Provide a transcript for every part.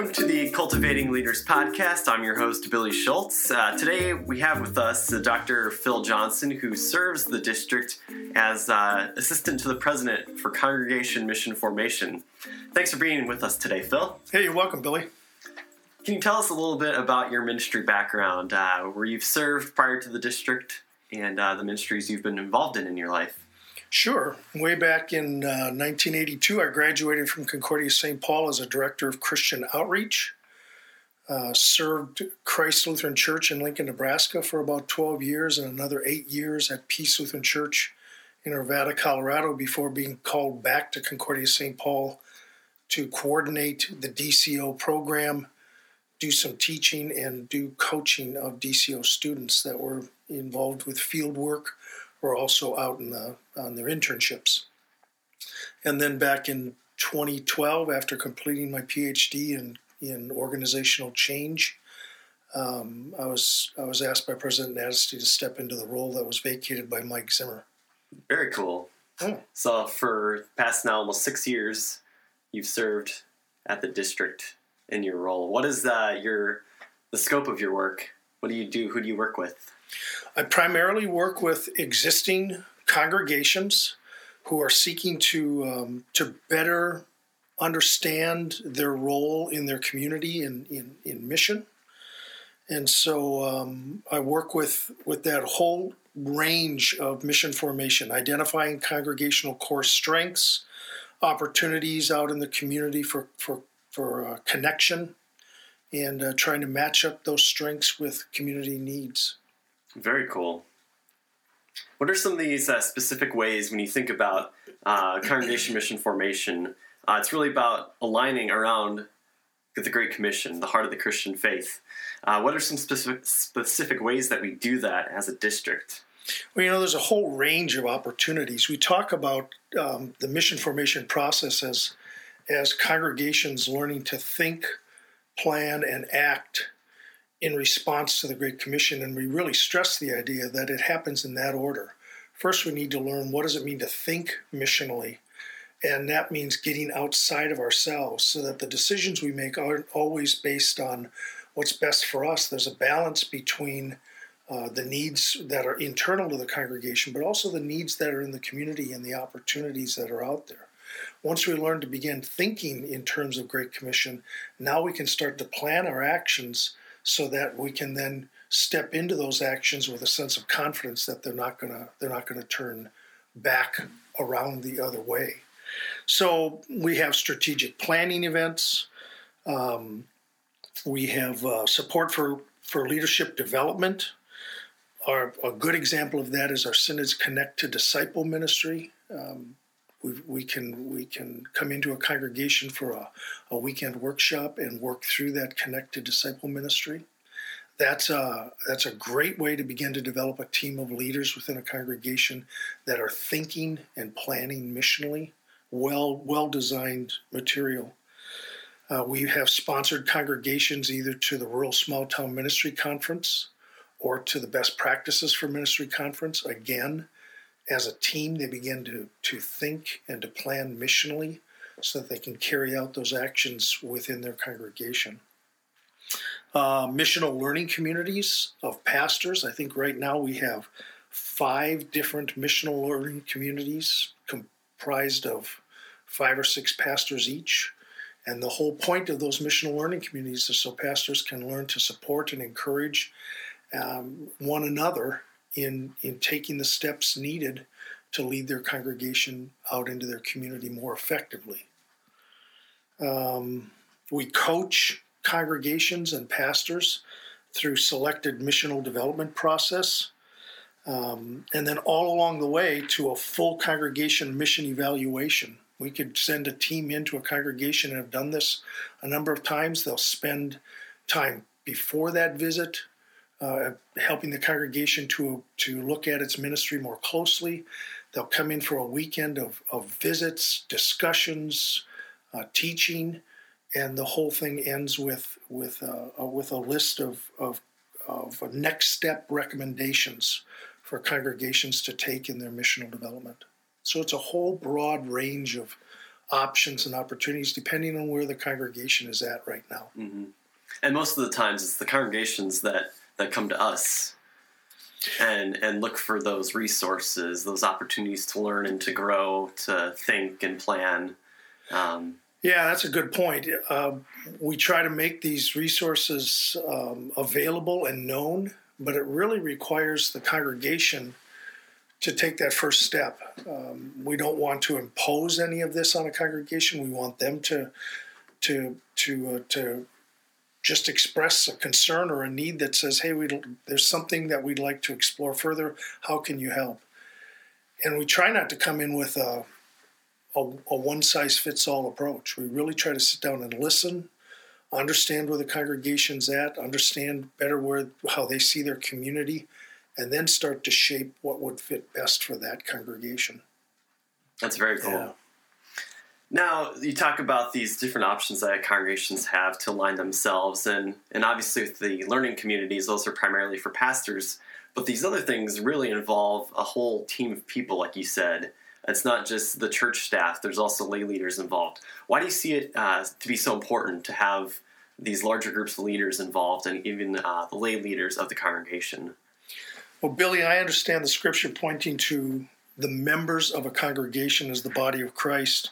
welcome to the Cultivating Leaders podcast. I'm your host, Billy Schultz. Uh, today we have with us uh, Dr. Phil Johnson, who serves the district as uh, assistant to the president for congregation mission formation. Thanks for being with us today, Phil. Hey, you're welcome, Billy. Can you tell us a little bit about your ministry background, uh, where you've served prior to the district, and uh, the ministries you've been involved in in your life? Sure. Way back in uh, 1982, I graduated from Concordia St. Paul as a director of Christian outreach. Uh, served Christ Lutheran Church in Lincoln, Nebraska for about 12 years and another eight years at Peace Lutheran Church in Arvada, Colorado before being called back to Concordia St. Paul to coordinate the DCO program, do some teaching, and do coaching of DCO students that were involved with field work were also out in the, on their internships. And then back in 2012, after completing my PhD in, in organizational change, um, I was I was asked by President Nadasdy to step into the role that was vacated by Mike Zimmer. Very cool. Oh. So for past now almost six years, you've served at the district in your role. What is uh, your the scope of your work? What do you do? Who do you work with? I primarily work with existing congregations who are seeking to um, to better understand their role in their community in, in, in mission. And so um, I work with, with that whole range of mission formation, identifying congregational core strengths, opportunities out in the community for, for, for uh, connection, and uh, trying to match up those strengths with community needs. Very cool. What are some of these uh, specific ways when you think about uh, congregation mission formation? Uh, it's really about aligning around the Great Commission, the heart of the Christian faith. Uh, what are some specific specific ways that we do that as a district? Well, you know, there's a whole range of opportunities. We talk about um, the mission formation process as as congregations learning to think, plan, and act in response to the Great Commission, and we really stress the idea that it happens in that order. First, we need to learn what does it mean to think missionally, and that means getting outside of ourselves so that the decisions we make aren't always based on what's best for us. There's a balance between uh, the needs that are internal to the congregation, but also the needs that are in the community and the opportunities that are out there. Once we learn to begin thinking in terms of Great Commission, now we can start to plan our actions so that we can then step into those actions with a sense of confidence that they're not gonna they're not gonna turn back around the other way. So we have strategic planning events. Um, we have uh, support for for leadership development. Our, a good example of that is our Synods Connect to Disciple ministry. Um, we, we can we can come into a congregation for a, a weekend workshop and work through that connected disciple ministry. That's a, that's a great way to begin to develop a team of leaders within a congregation that are thinking and planning missionally, well well designed material. Uh, we have sponsored congregations either to the Rural Small Town Ministry Conference or to the Best Practices for Ministry Conference. Again, as a team, they begin to, to think and to plan missionally so that they can carry out those actions within their congregation. Uh, missional learning communities of pastors. I think right now we have five different missional learning communities comprised of five or six pastors each. And the whole point of those missional learning communities is so pastors can learn to support and encourage um, one another in in taking the steps needed to lead their congregation out into their community more effectively. Um, we coach congregations and pastors through selected missional development process. Um, and then all along the way to a full congregation mission evaluation. We could send a team into a congregation and have done this a number of times. They'll spend time before that visit uh, helping the congregation to to look at its ministry more closely. They'll come in for a weekend of, of visits, discussions, uh, teaching, and the whole thing ends with with uh, with a list of of, of next step recommendations for congregations to take in their missional development. So it's a whole broad range of options and opportunities depending on where the congregation is at right now. Mm-hmm. And most of the times, it's the congregations that that come to us and and look for those resources, those opportunities to learn and to grow, to think and plan. Um, yeah, that's a good point. Uh, we try to make these resources um, available and known, but it really requires the congregation to take that first step. Um, we don't want to impose any of this on a congregation. We want them to to to uh, to just express a concern or a need that says, "Hey, we there's something that we'd like to explore further. How can you help?" And we try not to come in with a a, a one size fits all approach. We really try to sit down and listen, understand where the congregation's at, understand better where how they see their community, and then start to shape what would fit best for that congregation. That's very cool. Yeah. Now you talk about these different options that congregations have to align themselves, and and obviously with the learning communities, those are primarily for pastors. But these other things really involve a whole team of people, like you said. It's not just the church staff. There's also lay leaders involved. Why do you see it uh, to be so important to have these larger groups of leaders involved, and even uh, the lay leaders of the congregation? Well, Billy, I understand the scripture pointing to the members of a congregation as the body of Christ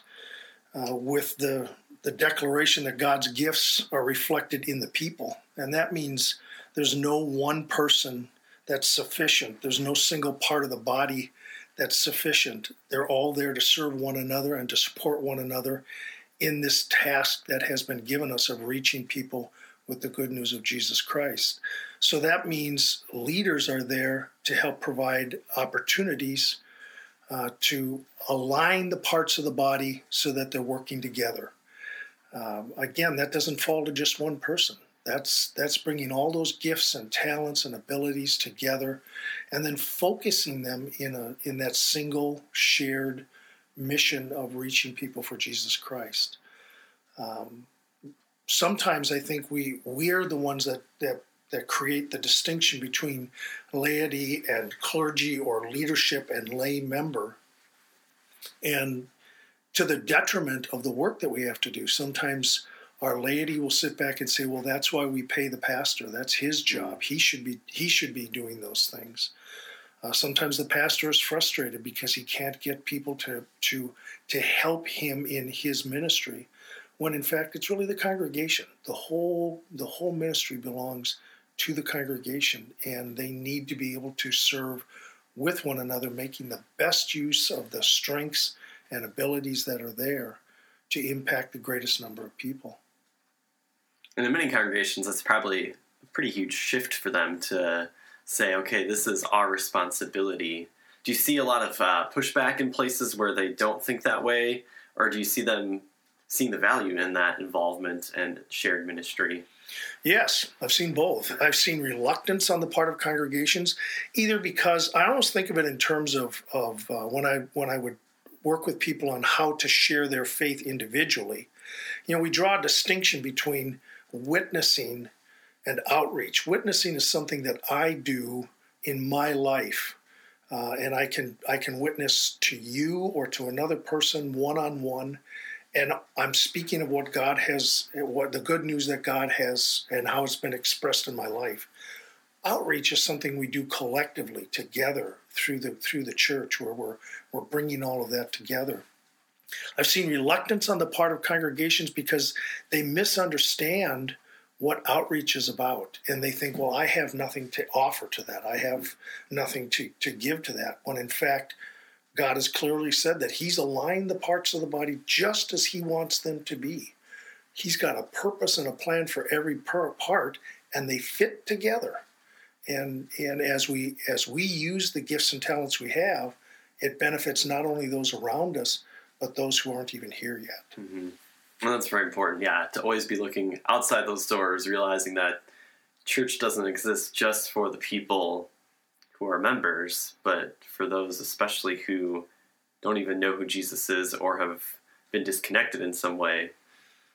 uh, with the the declaration that God's gifts are reflected in the people, and that means there's no one person that's sufficient. There's no single part of the body that's sufficient. They're all there to serve one another and to support one another in this task that has been given us of reaching people with the good news of Jesus Christ. So that means leaders are there to help provide opportunities uh, to align the parts of the body so that they're working together. Um, again, that doesn't fall to just one person. That's that's bringing all those gifts and talents and abilities together, and then focusing them in a in that single shared mission of reaching people for Jesus Christ. Um, sometimes I think we we are the ones that that that create the distinction between laity and clergy or leadership and lay member. And to the detriment of the work that we have to do. Sometimes our laity will sit back and say well that's why we pay the pastor. That's his job. He should be he should be doing those things. Uh, sometimes the pastor is frustrated because he can't get people to to to help him in his ministry when in fact it's really the congregation. The whole the whole ministry belongs to the congregation, and they need to be able to serve with one another, making the best use of the strengths and abilities that are there to impact the greatest number of people. And in many congregations, that's probably a pretty huge shift for them to say, okay, this is our responsibility. Do you see a lot of uh, pushback in places where they don't think that way? Or do you see them seeing the value in that involvement and shared ministry? Yes, I've seen both. I've seen reluctance on the part of congregations, either because I almost think of it in terms of of uh, when I when I would work with people on how to share their faith individually. You know, we draw a distinction between witnessing and outreach. Witnessing is something that I do in my life, uh, and I can I can witness to you or to another person one on one and I'm speaking of what God has, what the good news that God has, and how it's been expressed in my life. Outreach is something we do collectively together through the through the church, where we're we're bringing all of that together. I've seen reluctance on the part of congregations because they misunderstand what outreach is about, and they think, well, I have nothing to offer to that. I have nothing to to give to that. When in fact, God has clearly said that He's aligned the parts of the body just as He wants them to be. He's got a purpose and a plan for every part, and they fit together. And and as we as we use the gifts and talents we have, it benefits not only those around us, but those who aren't even here yet. Mm-hmm. Well, that's very important. Yeah, to always be looking outside those doors, realizing that church doesn't exist just for the people who are members, but for those especially who don't even know who Jesus is or have been disconnected in some way.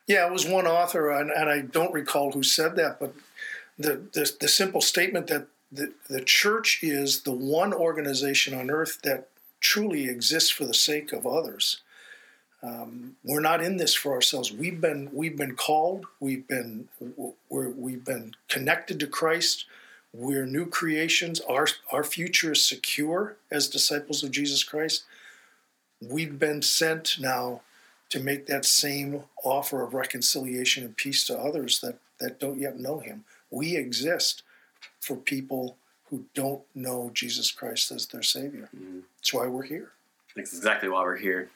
Yeah, it was one author, and, and I don't recall who said that, but the, the, the simple statement that the, the church is the one organization on earth that truly exists for the sake of others. Um, we're not in this for ourselves. We've been we've been called. We've been we're, we've been connected to Christ. We're new creations. Our our future is secure as disciples of Jesus Christ. We've been sent now to make that same offer of reconciliation and peace to others that that don't yet know Him. We exist for people who don't know Jesus Christ as their Savior. Mm-hmm. That's why we're here. That's exactly why we're here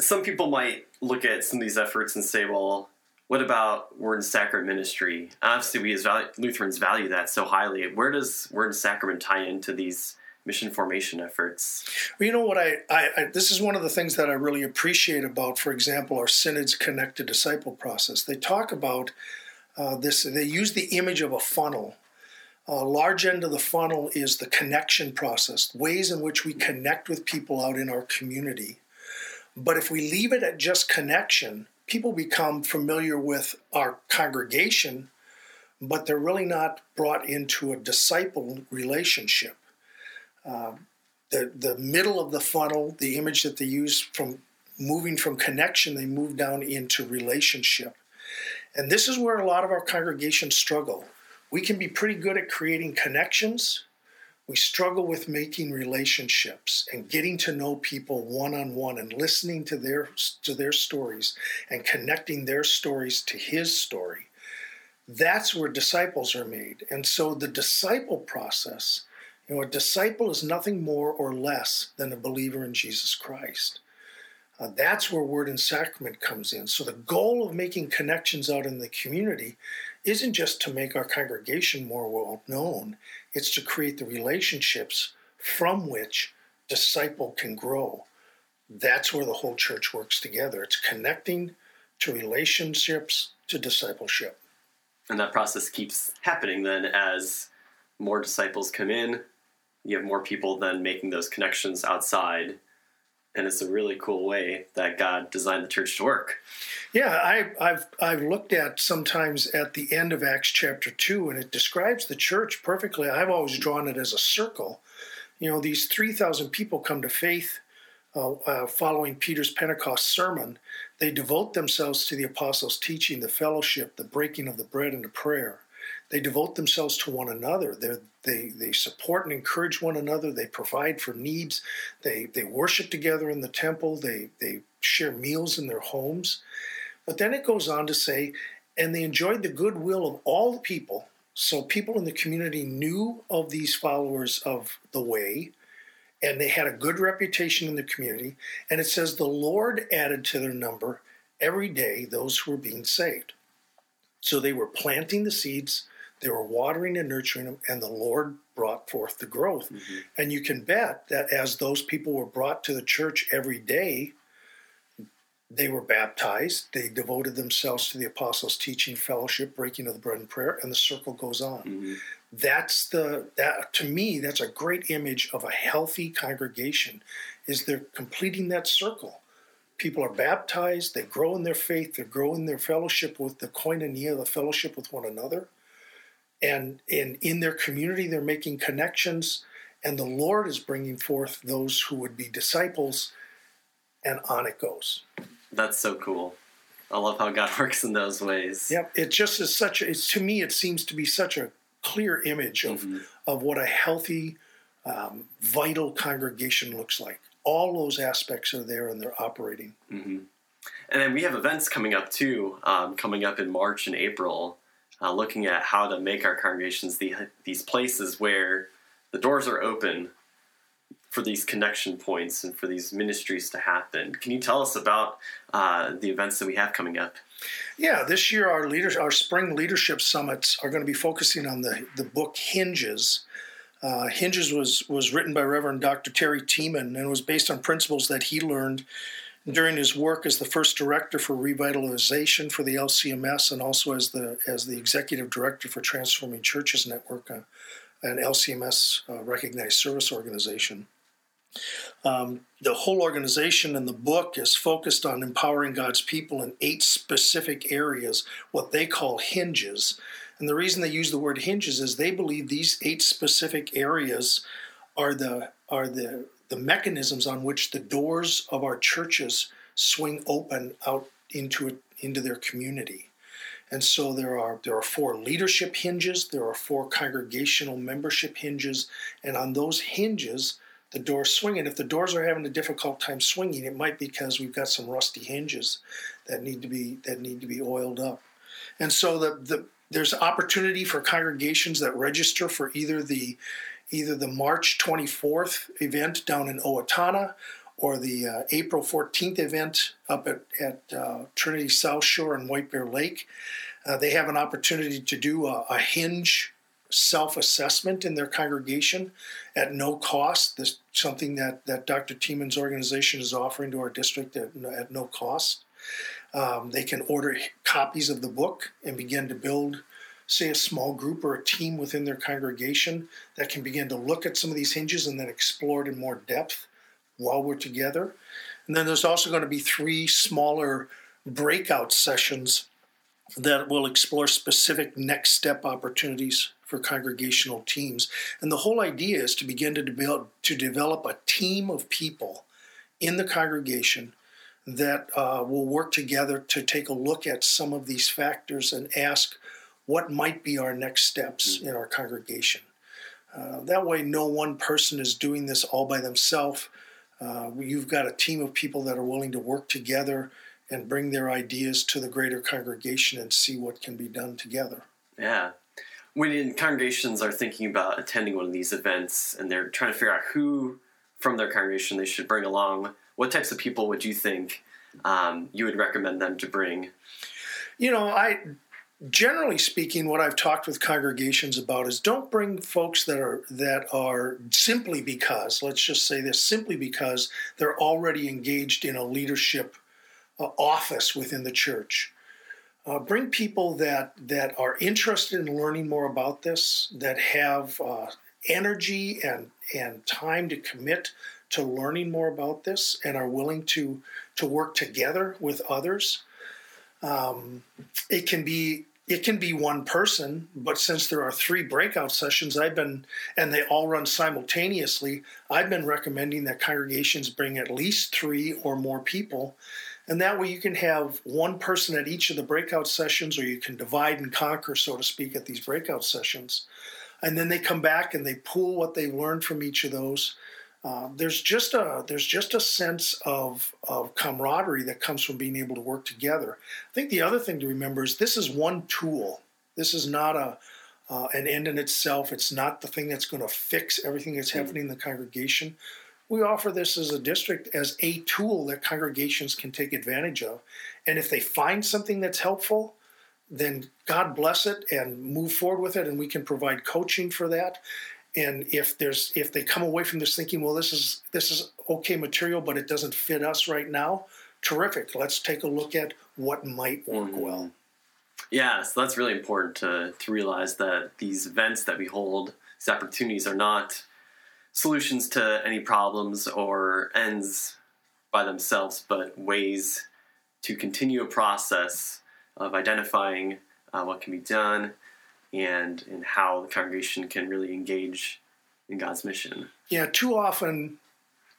some people might look at some of these efforts and say, well, what about Word and Sacrament ministry? Obviously, we as Lutherans value that so highly. Where does Word and Sacrament tie into these mission formation efforts? Well, you know what I, I, I, this is one of the things that I really appreciate about, for example, our Synods Connected Disciple process. They talk about uh, this. They use the image of a funnel. A large end of the funnel is the connection process, ways in which we connect with people out in our community. But if we leave it at just connection, people become familiar with our congregation, but they're really not brought into a disciple relationship. Uh, the, the middle of the funnel, the image that they use from moving from connection, they move down into relationship. And this is where a lot of our congregations struggle. We can be pretty good at creating connections, we struggle with making relationships and getting to know people one on one and listening to their to their stories and connecting their stories to his story. That's where disciples are made. And so the disciple process you know a disciple is nothing more or less than a believer in jesus christ. Uh, that's where word and sacrament comes in. So the goal of making connections out in the community isn't just to make our congregation more well known it's to create the relationships from which disciple can grow. That's where the whole church works together. It's connecting to relationships to discipleship. And that process keeps happening then as more disciples come in, you have more people then making those connections outside and it's a really cool way that God designed the church to work. Yeah, I, have I've looked at sometimes at the end of Acts chapter two, and it describes the church perfectly. I've always drawn it as a circle. You know, these three thousand people come to faith uh, uh, following Peter's Pentecost sermon. They devote themselves to the apostles' teaching, the fellowship, the breaking of the bread, and the prayer. They devote themselves to one another. They're, they they support and encourage one another. They provide for needs. They they worship together in the temple. They they share meals in their homes. But then it goes on to say, and they enjoyed the goodwill of all the people. So people in the community knew of these followers of the way, and they had a good reputation in the community. And it says the Lord added to their number every day those who were being saved. So they were planting the seeds they were watering and nurturing them, and the Lord brought forth the growth. Mm-hmm. And you can bet that as those people were brought to the church every day, they were baptized, they devoted themselves to the apostles' teaching, fellowship, breaking of the bread and prayer, and the circle goes on. Mm-hmm. That's the that to me, that's a great image of a healthy congregation, is they're completing that circle. People are baptized, they grow in their faith, they grow in their fellowship with the koinonia, the fellowship with one another and in in their community they're making connections and the lord is bringing forth those who would be disciples and on it goes. That's so cool. I love how god works in those ways. Yep it just is such a it's to me it seems to be such a clear image of mm-hmm. of what a healthy um, vital congregation looks like. All those aspects are there and they're operating. Mm-hmm. and then we have events coming up too um, coming up in march and april uh, looking at how to make our congregations the, these places where the doors are open for these connection points and for these ministries to happen. Can you tell us about uh, the events that we have coming up? Yeah, this year our leaders, our spring leadership summits are going to be focusing on the the book Hinges. Uh, Hinges was was written by Reverend Dr. Terry Tieman and was based on principles that he learned during his work as the first director for revitalization for the LCMS and also as the as the executive director for Transforming Churches Network, uh, an LCMS uh, recognized service organization. Um, the whole organization in the book is focused on empowering God's people in eight specific areas, what they call hinges. And the reason they use the word hinges is they believe these eight specific areas are the are the the mechanisms on which the doors of our churches swing open out into into their community. And so there are there are four leadership hinges, there are four congregational membership hinges, and on those hinges, the doors swing. And if the doors are having a difficult time swinging, it might be because we've got some rusty hinges that need to be that need to be oiled up. And so the, the there's opportunity for congregations that register for either the either the March 24th event down in Owatonna or the uh, April 14th event up at, at uh, Trinity South Shore and White Bear Lake. Uh, they have an opportunity to do a, a hinge self assessment in their congregation at no cost. This something that, that Dr. Tieman's organization is offering to our district at, at no cost. Um, they can order copies of the book and begin to build, say, a small group or a team within their congregation that can begin to look at some of these hinges and then explore it in more depth while we're together. And then there's also going to be three smaller breakout sessions that will explore specific next step opportunities for congregational teams. And the whole idea is to begin to develop, to develop a team of people in the congregation that uh, will work together to take a look at some of these factors and ask what might be our next steps mm-hmm. in our congregation. Uh, that way, no one person is doing this all by themselves. Uh, you've got a team of people that are willing to work together and bring their ideas to the greater congregation and see what can be done together. Yeah. When congregations are thinking about attending one of these events and they're trying to figure out who from their congregation they should bring along, what types of people would you think um, you would recommend them to bring? You know, I generally speaking, what I've talked with congregations about is don't bring folks that are that are simply because let's just say this simply because they're already engaged in a leadership uh, office within the church. Uh, bring people that that are interested in learning more about this, that have uh, energy and and time to commit to learning more about this and are willing to to work together with others. Um, it can be it can be one person, but since there are three breakout sessions, I've been and they all run simultaneously. I've been recommending that congregations bring at least three or more people, and that way you can have one person at each of the breakout sessions, or you can divide and conquer, so to speak, at these breakout sessions. And then they come back and they pool what they've learned from each of those uh, there's just a there's just a sense of of camaraderie that comes from being able to work together. I think the other thing to remember is this is one tool. This is not a uh, an end in itself. It's not the thing that's going to fix everything that's mm-hmm. happening in the congregation. We offer this as a district as a tool that congregations can take advantage of. And if they find something that's helpful, then God bless it and move forward with it, and we can provide coaching for that and if there's if they come away from this thinking well this is this is okay material but it doesn't fit us right now terrific let's take a look at what might work mm-hmm. well yeah so that's really important to to realize that these events that we hold these opportunities are not solutions to any problems or ends by themselves but ways to continue a process of identifying uh, what can be done and and how the congregation can really engage in God's mission. Yeah, too often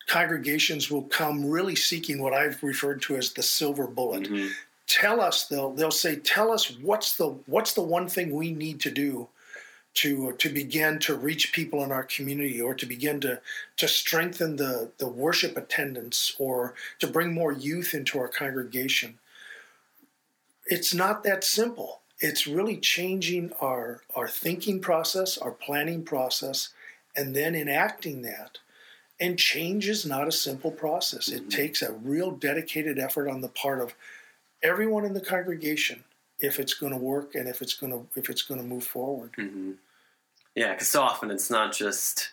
congregations will come really seeking what I've referred to as the silver bullet. Mm-hmm. Tell us they'll they'll say tell us what's the what's the one thing we need to do to to begin to reach people in our community or to begin to to strengthen the the worship attendance or to bring more youth into our congregation. It's not that simple it's really changing our our thinking process, our planning process, and then enacting that. And change is not a simple process. It mm-hmm. takes a real dedicated effort on the part of everyone in the congregation if it's going to work and if it's going to if it's going to move forward. Mm-hmm. Yeah, because so often it's not just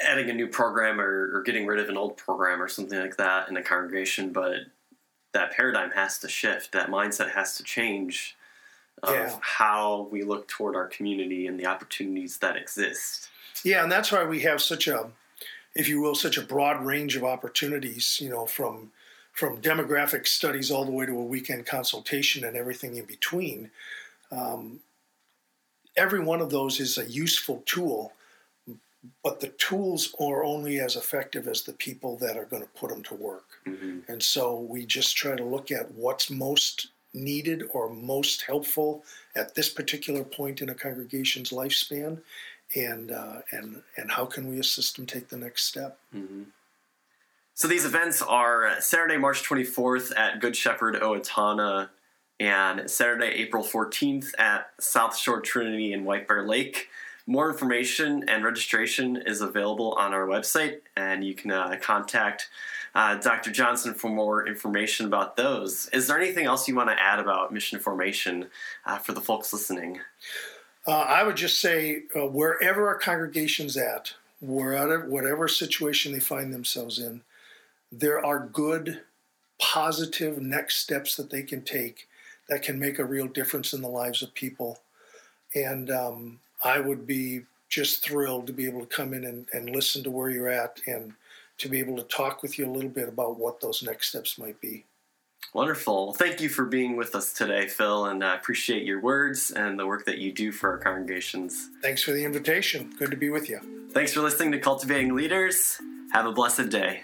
adding a new program or, or, getting rid of an old program or something like that in a congregation, but that paradigm has to shift. That mindset has to change of yeah. how we look toward our community and the opportunities that exist. Yeah, and that's why we have such a, if you will, such a broad range of opportunities. You know, from from demographic studies all the way to a weekend consultation and everything in between. Um, every one of those is a useful tool, but the tools are only as effective as the people that are going to put them to work. Mm-hmm. And so we just try to look at what's most needed or most helpful at this particular point in a congregation's lifespan, and uh, and and how can we assist them take the next step. Mm-hmm. So these events are Saturday, March 24th at Good Shepherd Owatonna, and Saturday, April 14th at South Shore Trinity in White Bear Lake. More information and registration is available on our website, and you can uh, contact uh, Dr. Johnson for more information about those. Is there anything else you want to add about mission formation uh, for the folks listening? Uh, I would just say uh, wherever our congregation's at, wherever whatever situation they find themselves in, there are good, positive next steps that they can take that can make a real difference in the lives of people. And um, I would be just thrilled to be able to come in and, and listen to where you're at and to be able to talk with you a little bit about what those next steps might be. Wonderful. Thank you for being with us today, Phil, and I appreciate your words and the work that you do for our congregations. Thanks for the invitation. Good to be with you. Thanks for listening to Cultivating Leaders. Have a blessed day.